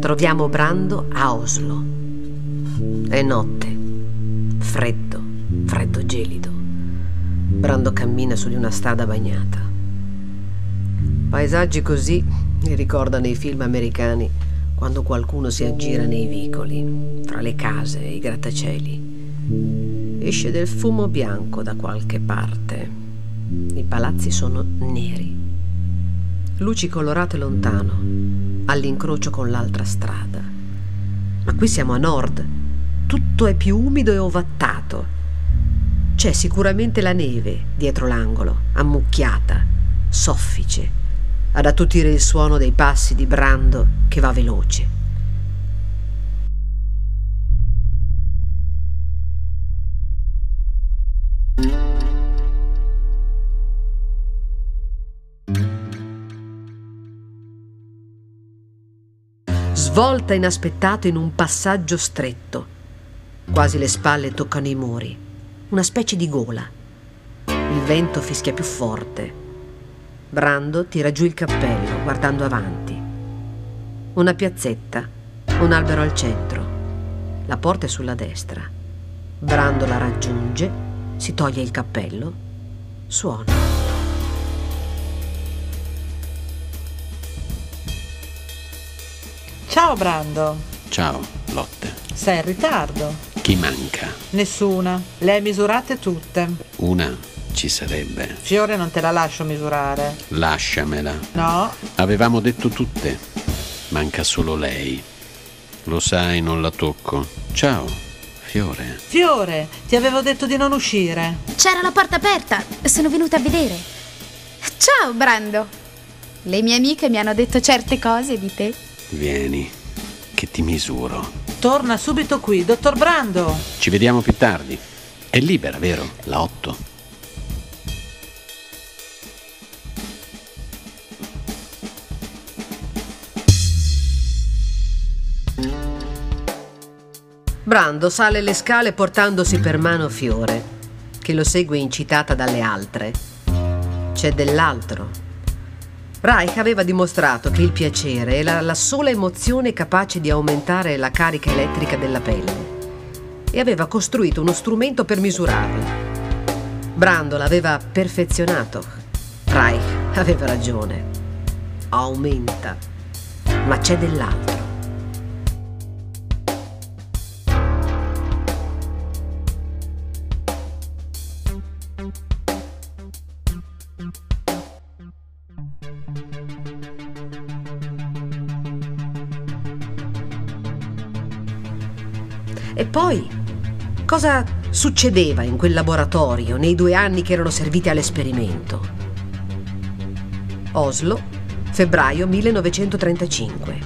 Troviamo Brando a Oslo. È notte. Freddo, freddo gelido. Brando cammina su di una strada bagnata. Paesaggi così mi ricordano i film americani quando qualcuno si aggira nei vicoli, fra le case e i grattacieli. Esce del fumo bianco da qualche parte. I palazzi sono neri. Luci colorate lontano all'incrocio con l'altra strada. Ma qui siamo a nord, tutto è più umido e ovattato. C'è sicuramente la neve dietro l'angolo, ammucchiata, soffice, ad attutire il suono dei passi di Brando che va veloce. svolta inaspettato in un passaggio stretto. Quasi le spalle toccano i muri, una specie di gola. Il vento fischia più forte. Brando tira giù il cappello, guardando avanti. Una piazzetta, un albero al centro. La porta è sulla destra. Brando la raggiunge, si toglie il cappello, suona. Ciao Brando. Ciao, Lotte. Sei in ritardo. Chi manca? Nessuna. Le hai misurate tutte. Una ci sarebbe. Fiore non te la lascio misurare. Lasciamela. No. Avevamo detto tutte. Manca solo lei. Lo sai, non la tocco. Ciao, Fiore. Fiore, ti avevo detto di non uscire. C'era la porta aperta. Sono venuta a vedere. Ciao, Brando. Le mie amiche mi hanno detto certe cose di te. Vieni, che ti misuro. Torna subito qui, dottor Brando. Ci vediamo più tardi. È libera, vero? La 8. Brando sale le scale portandosi per mano Fiore, che lo segue incitata dalle altre. C'è dell'altro Reich aveva dimostrato che il piacere era la sola emozione capace di aumentare la carica elettrica della pelle e aveva costruito uno strumento per misurarla. Brando l'aveva perfezionato. Reich aveva ragione. Aumenta, ma c'è dell'altro. E poi, cosa succedeva in quel laboratorio nei due anni che erano serviti all'esperimento? Oslo, febbraio 1935.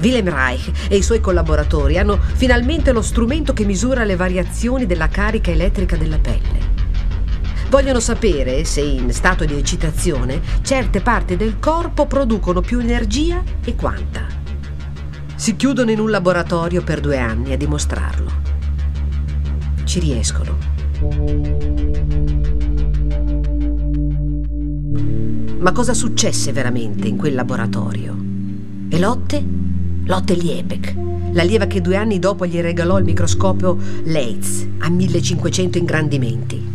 Wilhelm Reich e i suoi collaboratori hanno finalmente lo strumento che misura le variazioni della carica elettrica della pelle. Vogliono sapere se in stato di eccitazione certe parti del corpo producono più energia e quanta. Si chiudono in un laboratorio per due anni a dimostrarlo. Ci riescono. Ma cosa successe veramente in quel laboratorio? E Lotte? Lotte Liebek, l'allieva che due anni dopo gli regalò il microscopio Leitz a 1500 ingrandimenti.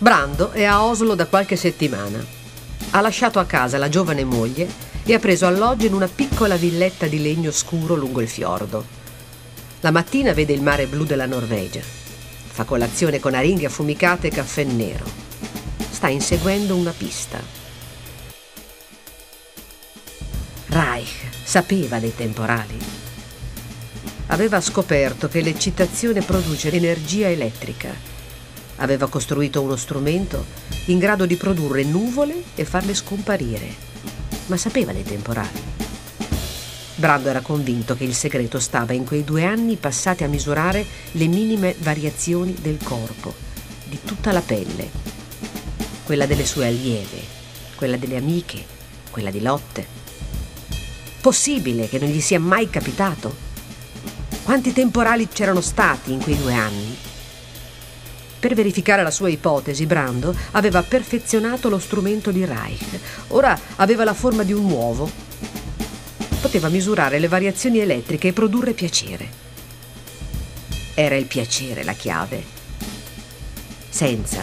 Brando è a Oslo da qualche settimana. Ha lasciato a casa la giovane moglie e ha preso alloggio in una piccola villetta di legno scuro lungo il fiordo. La mattina vede il mare blu della Norvegia. Fa colazione con aringhe affumicate e caffè nero. Sta inseguendo una pista. Reich sapeva dei temporali. Aveva scoperto che l'eccitazione produce energia elettrica Aveva costruito uno strumento in grado di produrre nuvole e farle scomparire, ma sapeva dei temporali. Brando era convinto che il segreto stava in quei due anni passati a misurare le minime variazioni del corpo, di tutta la pelle, quella delle sue allieve, quella delle amiche, quella di Lotte. Possibile che non gli sia mai capitato? Quanti temporali c'erano stati in quei due anni? Per verificare la sua ipotesi, Brando aveva perfezionato lo strumento di Reich. Ora aveva la forma di un uovo. Poteva misurare le variazioni elettriche e produrre piacere. Era il piacere la chiave. Senza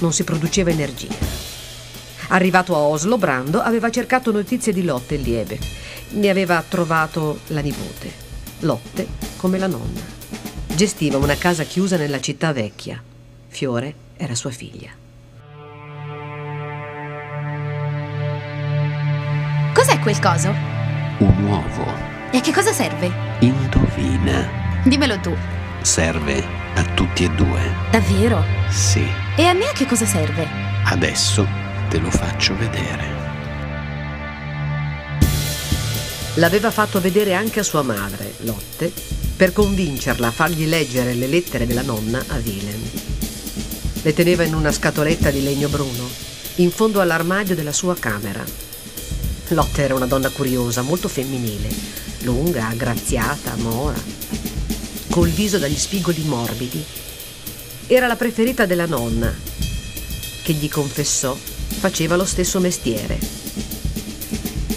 non si produceva energia. Arrivato a Oslo, Brando aveva cercato notizie di Lotte e Liebe. Ne aveva trovato la nipote, Lotte come la nonna. Gestiva una casa chiusa nella città vecchia. Fiore era sua figlia. Cos'è quel coso? Un uovo. E a che cosa serve? Indovina. Dimmelo tu. Serve a tutti e due. Davvero? Sì. E a me a che cosa serve? Adesso te lo faccio vedere. L'aveva fatto vedere anche a sua madre, Lotte, per convincerla a fargli leggere le lettere della nonna a Willem. Le teneva in una scatoletta di legno bruno, in fondo all'armadio della sua camera. Lotte era una donna curiosa, molto femminile, lunga, aggraziata, mora, col viso dagli spigoli morbidi. Era la preferita della nonna, che gli confessò faceva lo stesso mestiere.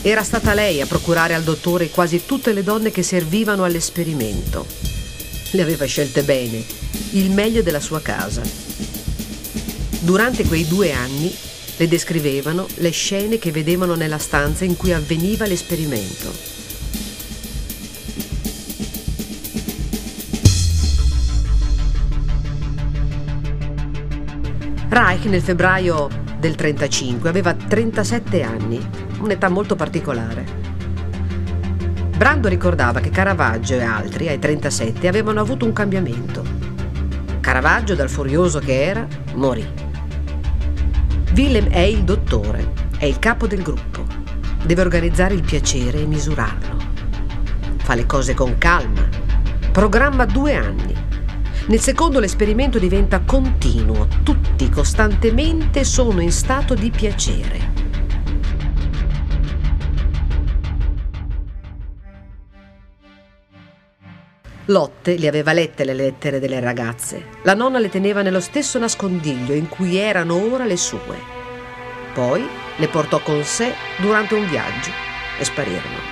Era stata lei a procurare al dottore quasi tutte le donne che servivano all'esperimento. Le aveva scelte bene, il meglio della sua casa. Durante quei due anni le descrivevano le scene che vedevano nella stanza in cui avveniva l'esperimento. Reich nel febbraio del 35 aveva 37 anni, un'età molto particolare. Brando ricordava che Caravaggio e altri ai 37 avevano avuto un cambiamento. Caravaggio, dal furioso che era, morì. Willem è il dottore, è il capo del gruppo. Deve organizzare il piacere e misurarlo. Fa le cose con calma. Programma due anni. Nel secondo l'esperimento diventa continuo, tutti costantemente sono in stato di piacere. Lotte le aveva lette le lettere delle ragazze. La nonna le teneva nello stesso nascondiglio in cui erano ora le sue. Poi le portò con sé durante un viaggio e sparirono.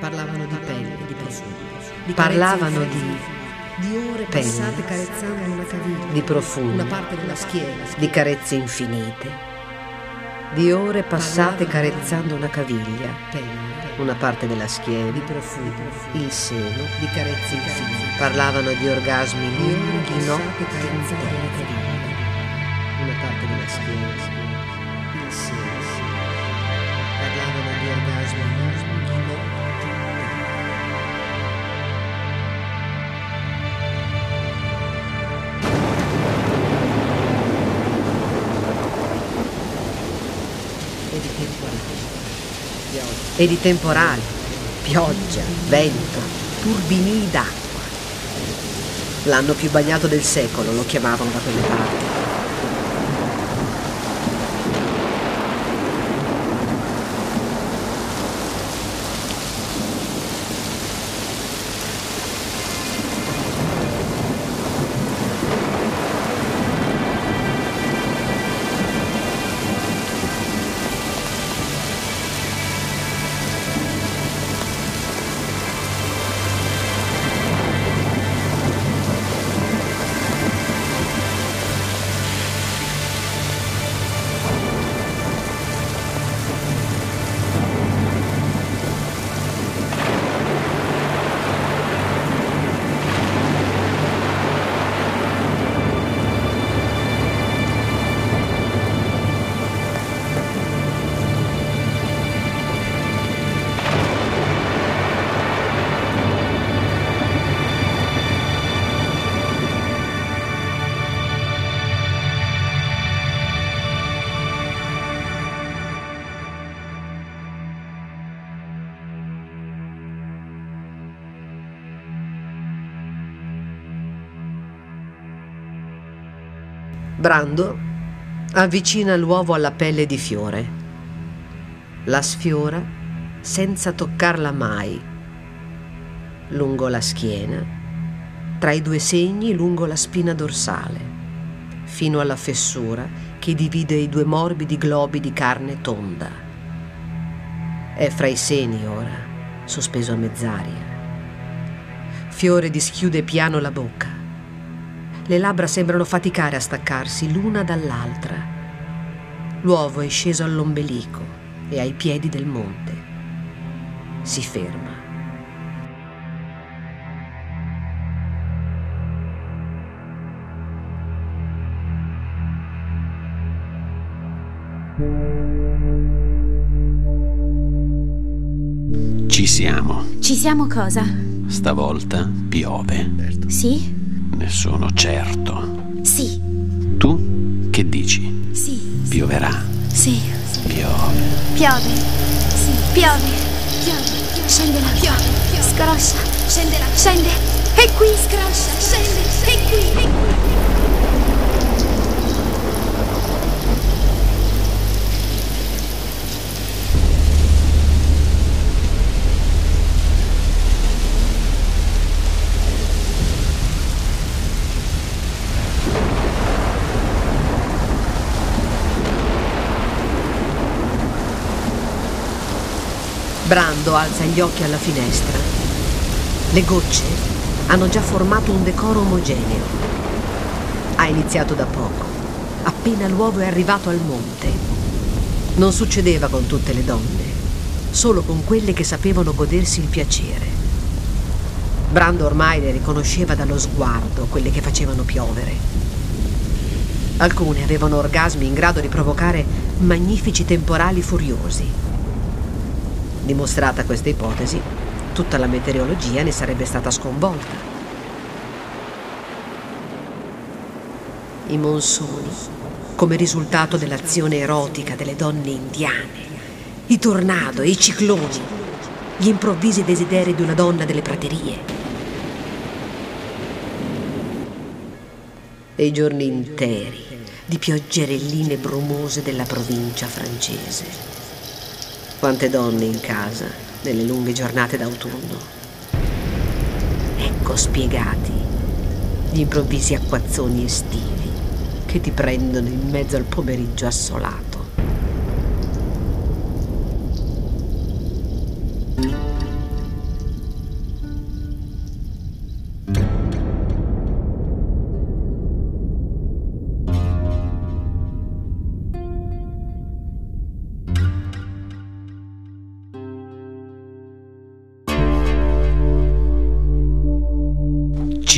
Parlavano di pelle, di profumo. Parlavano di di ore passate carezzando una caviglia, di profumo, una parte della schiena, di carezze infinite. Di ore passate carezzando una caviglia, una parte della schiena, il seno, di carezze. Parlavano di orgasmi lunghi, una caviglia, una parte della schiena, il seno. Parlavano di orgasmi lunghi, E di temporale, pioggia, vento, turbinii d'acqua. L'anno più bagnato del secolo lo chiamavano da quelle parti. Brando avvicina l'uovo alla pelle di fiore. La sfiora senza toccarla mai. Lungo la schiena, tra i due segni lungo la spina dorsale, fino alla fessura che divide i due morbidi globi di carne tonda. È fra i seni ora, sospeso a mezz'aria. Fiore dischiude piano la bocca le labbra sembrano faticare a staccarsi l'una dall'altra. L'uovo è sceso all'ombelico e ai piedi del monte. Si ferma. Ci siamo. Ci siamo cosa? Stavolta piove. Sì? Ne sono certo. Sì. Tu che dici? Sì. Pioverà. Sì. Piove. Piove. Sì. Piove. Piove. Scende la piove. Scroscia. Scende la Scende. E qui scroscia. Scende. E qui. E qui. Brando alza gli occhi alla finestra. Le gocce hanno già formato un decoro omogeneo. Ha iniziato da poco, appena l'uovo è arrivato al monte. Non succedeva con tutte le donne, solo con quelle che sapevano godersi il piacere. Brando ormai le riconosceva dallo sguardo quelle che facevano piovere. Alcune avevano orgasmi in grado di provocare magnifici temporali furiosi. Dimostrata questa ipotesi, tutta la meteorologia ne sarebbe stata sconvolta. I monsoni, come risultato dell'azione erotica delle donne indiane, i tornado i cicloni, gli improvvisi desideri di una donna delle praterie. E i giorni interi di pioggerelline brumose della provincia francese. Quante donne in casa nelle lunghe giornate d'autunno. Ecco spiegati gli improvvisi acquazzoni estivi che ti prendono in mezzo al pomeriggio assolato.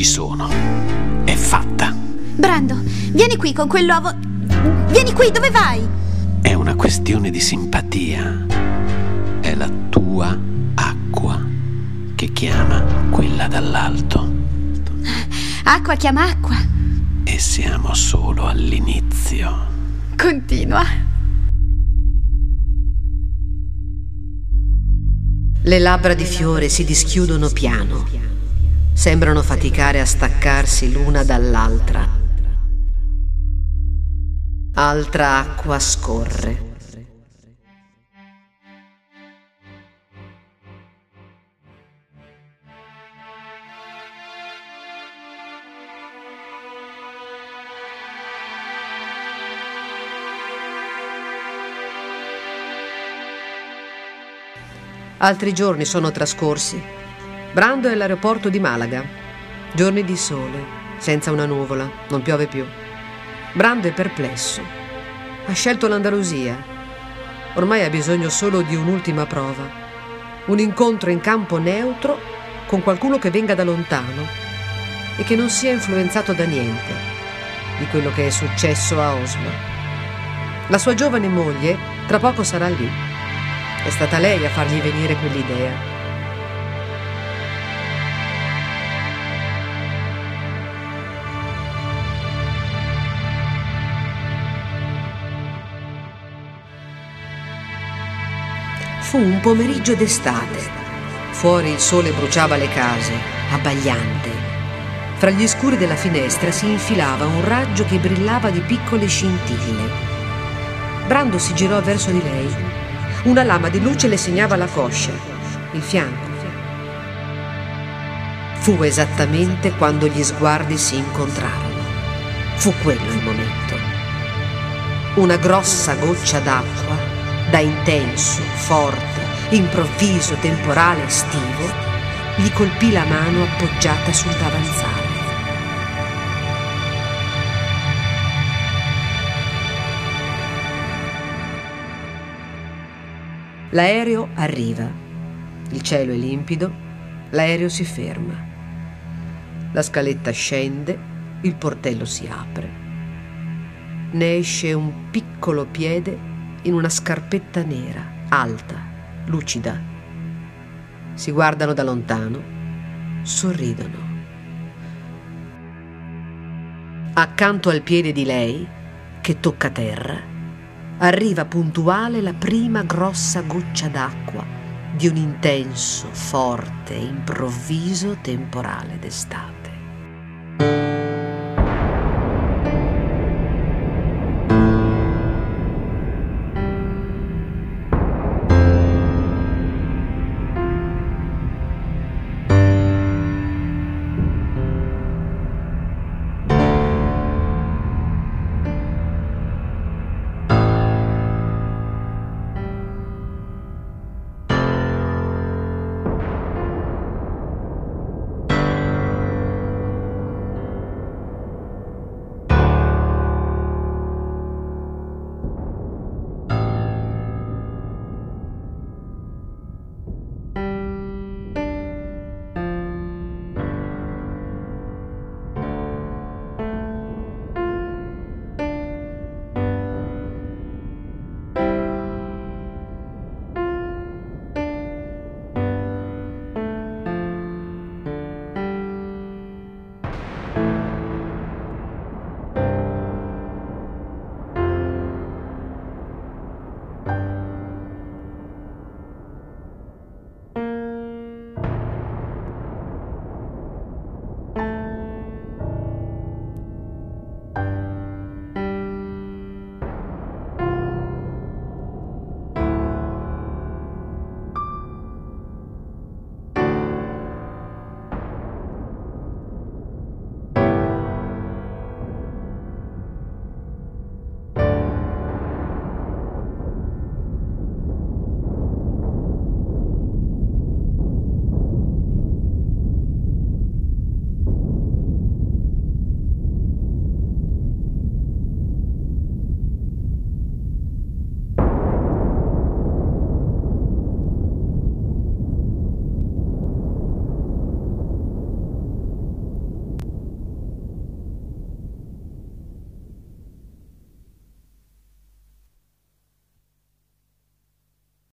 Ci sono. È fatta. Brando, vieni qui con quell'uovo. Vieni qui, dove vai? È una questione di simpatia. È la tua acqua che chiama quella dall'alto. Acqua chiama acqua. E siamo solo all'inizio. Continua. Le labbra di fiore si dischiudono piano. Sembrano faticare a staccarsi l'una dall'altra. Altra acqua scorre. Altri giorni sono trascorsi. Brando è all'aeroporto di Malaga. Giorni di sole, senza una nuvola, non piove più. Brando è perplesso. Ha scelto l'Andalusia. Ormai ha bisogno solo di un'ultima prova. Un incontro in campo neutro con qualcuno che venga da lontano e che non sia influenzato da niente di quello che è successo a Osma. La sua giovane moglie tra poco sarà lì. È stata lei a fargli venire quell'idea. Fu un pomeriggio d'estate. Fuori il sole bruciava le case, abbagliante. Fra gli scuri della finestra si infilava un raggio che brillava di piccole scintille. Brando si girò verso di lei. Una lama di luce le segnava la coscia, il fianco. Fu esattamente quando gli sguardi si incontrarono. Fu quello il momento. Una grossa goccia d'acqua, da intenso, forte, improvviso, temporale, estivo, gli colpì la mano appoggiata sul davanzale. L'aereo arriva. Il cielo è limpido, l'aereo si ferma. La scaletta scende, il portello si apre. Ne esce un piccolo piede in una scarpetta nera, alta, lucida. Si guardano da lontano, sorridono. Accanto al piede di lei, che tocca terra, arriva puntuale la prima grossa goccia d'acqua di un intenso, forte, improvviso temporale d'estate.